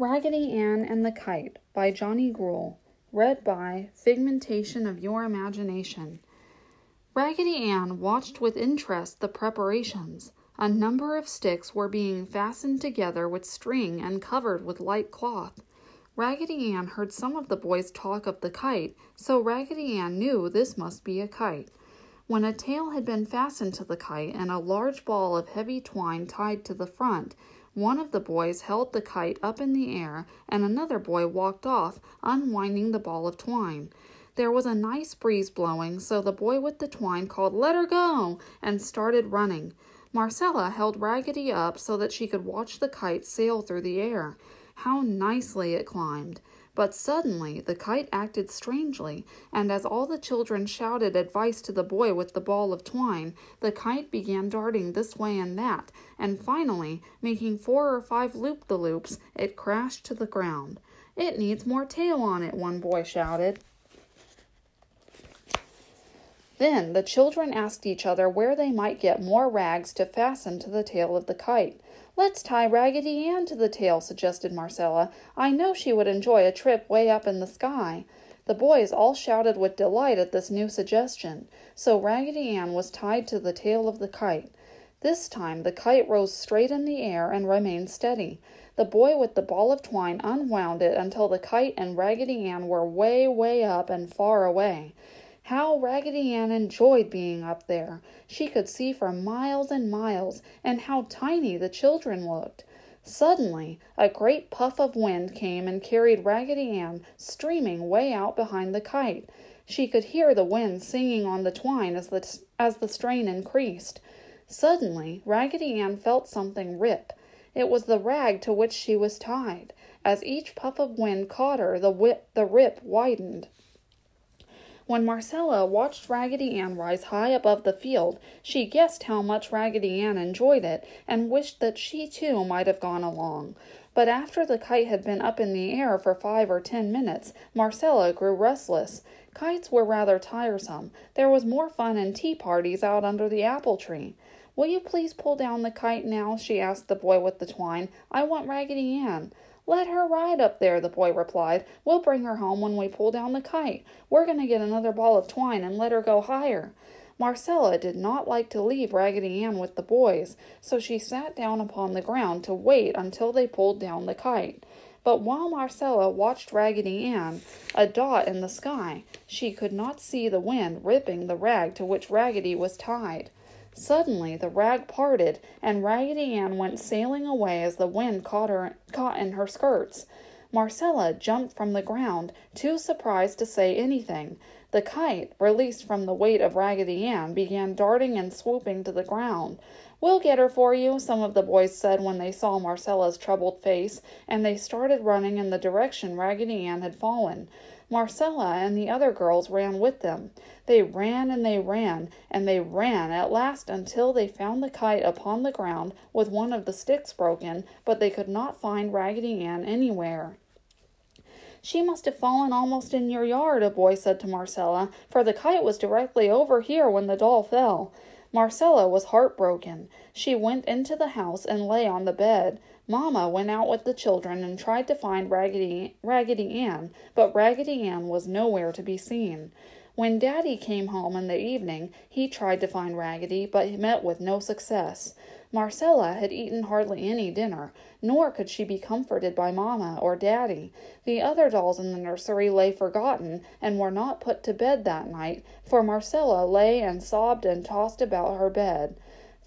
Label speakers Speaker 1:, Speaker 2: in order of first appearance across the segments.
Speaker 1: Raggedy Ann and the Kite by Johnny Gruelle. Read by Figmentation of Your Imagination. Raggedy Ann watched with interest the preparations. A number of sticks were being fastened together with string and covered with light cloth. Raggedy Ann heard some of the boys talk of the kite, so Raggedy Ann knew this must be a kite. When a tail had been fastened to the kite and a large ball of heavy twine tied to the front, one of the boys held the kite up in the air, and another boy walked off, unwinding the ball of twine. There was a nice breeze blowing, so the boy with the twine called, Let her go! and started running. Marcella held Raggedy up so that she could watch the kite sail through the air. How nicely it climbed! But suddenly the kite acted strangely, and as all the children shouted advice to the boy with the ball of twine, the kite began darting this way and that, and finally, making four or five loop the loops, it crashed to the ground. It needs more tail on it, one boy shouted. Then the children asked each other where they might get more rags to fasten to the tail of the kite. Let's tie Raggedy Ann to the tail, suggested Marcella. I know she would enjoy a trip way up in the sky. The boys all shouted with delight at this new suggestion, so Raggedy Ann was tied to the tail of the kite. This time the kite rose straight in the air and remained steady. The boy with the ball of twine unwound it until the kite and Raggedy Ann were way, way up and far away. How Raggedy Ann enjoyed being up there! She could see for miles and miles, and how tiny the children looked. Suddenly, a great puff of wind came and carried Raggedy Ann streaming way out behind the kite. She could hear the wind singing on the twine as the, as the strain increased. Suddenly, Raggedy Ann felt something rip. It was the rag to which she was tied. As each puff of wind caught her, the, whip, the rip widened. When Marcella watched Raggedy Ann rise high above the field, she guessed how much Raggedy Ann enjoyed it and wished that she too might have gone along. But after the kite had been up in the air for five or ten minutes, Marcella grew restless. Kites were rather tiresome. There was more fun in tea parties out under the apple tree. Will you please pull down the kite now? she asked the boy with the twine. I want Raggedy Ann. Let her ride up there, the boy replied. We'll bring her home when we pull down the kite. We're going to get another ball of twine and let her go higher. Marcella did not like to leave Raggedy Ann with the boys, so she sat down upon the ground to wait until they pulled down the kite. But while Marcella watched Raggedy Ann, a dot in the sky, she could not see the wind ripping the rag to which Raggedy was tied. Suddenly the rag parted, and Raggedy Ann went sailing away as the wind caught her caught in her skirts. Marcella jumped from the ground, too surprised to say anything. The kite, released from the weight of Raggedy Ann, began darting and swooping to the ground. We'll get her for you, some of the boys said when they saw Marcella's troubled face, and they started running in the direction Raggedy Ann had fallen. Marcella and the other girls ran with them. They ran and they ran, and they ran at last until they found the kite upon the ground with one of the sticks broken, but they could not find Raggedy Ann anywhere. She must have fallen almost in your yard, a boy said to Marcella, for the kite was directly over here when the doll fell. Marcella was heartbroken. She went into the house and lay on the bed. Mamma went out with the children and tried to find Raggedy, Raggedy Ann, but Raggedy Ann was nowhere to be seen. When Daddy came home in the evening, he tried to find Raggedy, but met with no success. Marcella had eaten hardly any dinner, nor could she be comforted by Mamma or Daddy. The other dolls in the nursery lay forgotten and were not put to bed that night, for Marcella lay and sobbed and tossed about her bed.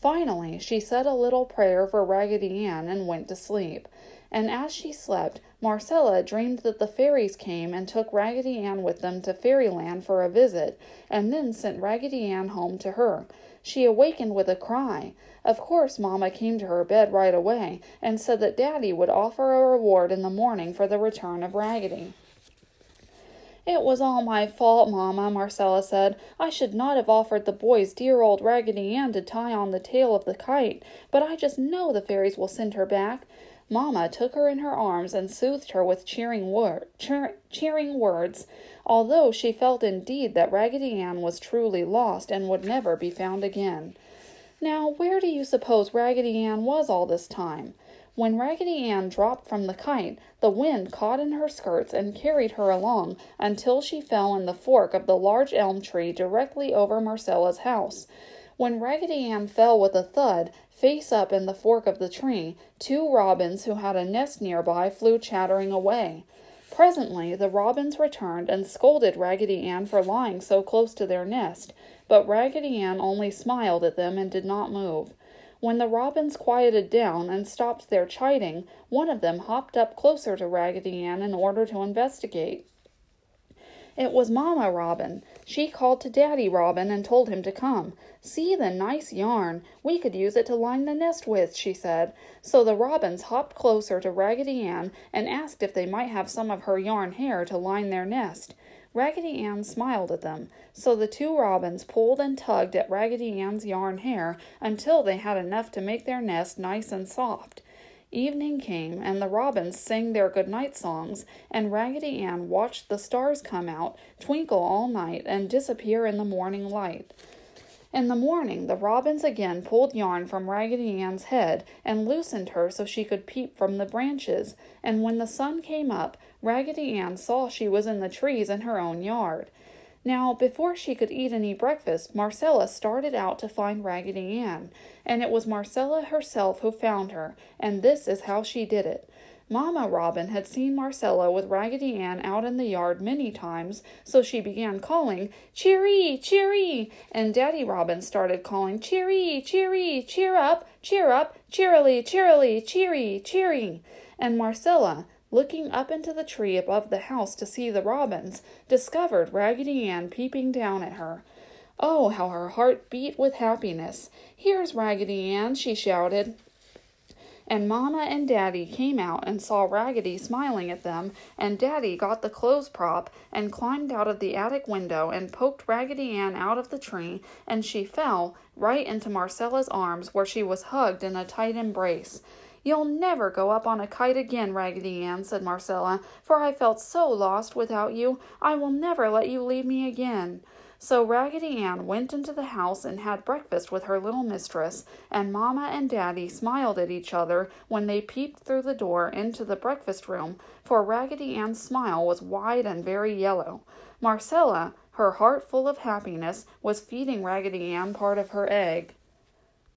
Speaker 1: Finally, she said a little prayer for Raggedy Ann and went to sleep. And as she slept, Marcella dreamed that the fairies came and took Raggedy Ann with them to Fairyland for a visit, and then sent Raggedy Ann home to her. She awakened with a cry. Of course, Mamma came to her bed right away and said that Daddy would offer a reward in the morning for the return of Raggedy. It was all my fault, Mamma, Marcella said. I should not have offered the boys dear old Raggedy Ann to tie on the tail of the kite, but I just know the fairies will send her back. Mamma took her in her arms and soothed her with cheering, wor- cheer- cheering words, although she felt indeed that Raggedy Ann was truly lost and would never be found again. Now, where do you suppose Raggedy Ann was all this time? When Raggedy Ann dropped from the kite, the wind caught in her skirts and carried her along until she fell in the fork of the large elm tree directly over Marcella's house. When Raggedy Ann fell with a thud, face up in the fork of the tree, two robins who had a nest nearby flew chattering away. Presently the robins returned and scolded Raggedy Ann for lying so close to their nest, but Raggedy Ann only smiled at them and did not move. When the robins quieted down and stopped their chiding, one of them hopped up closer to Raggedy Ann in order to investigate. It was Mamma Robin. She called to Daddy Robin and told him to come. See the nice yarn. We could use it to line the nest with, she said. So the robins hopped closer to Raggedy Ann and asked if they might have some of her yarn hair to line their nest. Raggedy Ann smiled at them, so the two robins pulled and tugged at Raggedy Ann's yarn hair until they had enough to make their nest nice and soft. Evening came, and the robins sang their good night songs, and Raggedy Ann watched the stars come out, twinkle all night, and disappear in the morning light. In the morning, the robins again pulled yarn from Raggedy Ann's head and loosened her so she could peep from the branches, and when the sun came up, Raggedy Ann saw she was in the trees in her own yard. Now, before she could eat any breakfast, Marcella started out to find Raggedy Ann, and it was Marcella herself who found her, and this is how she did it. Mamma Robin had seen Marcella with Raggedy Ann out in the yard many times, so she began calling, Cheery, cheery! And Daddy Robin started calling, Cheery, cheery, cheer up, cheer up, cheerily, cheerily, cheery, cheery! And Marcella, looking up into the tree above the house to see the robins, discovered Raggedy Ann peeping down at her. Oh, how her heart beat with happiness! Here's Raggedy Ann, she shouted. And Mamma and Daddy came out and saw Raggedy smiling at them, and Daddy got the clothes prop and climbed out of the attic window and poked Raggedy Ann out of the tree, and she fell right into Marcella's arms where she was hugged in a tight embrace. You'll never go up on a kite again, Raggedy Ann, said Marcella, for I felt so lost without you. I will never let you leave me again. So Raggedy Ann went into the house and had breakfast with her little mistress, and Mamma and Daddy smiled at each other when they peeped through the door into the breakfast room, for Raggedy Ann's smile was wide and very yellow. Marcella, her heart full of happiness, was feeding Raggedy Ann part of her egg.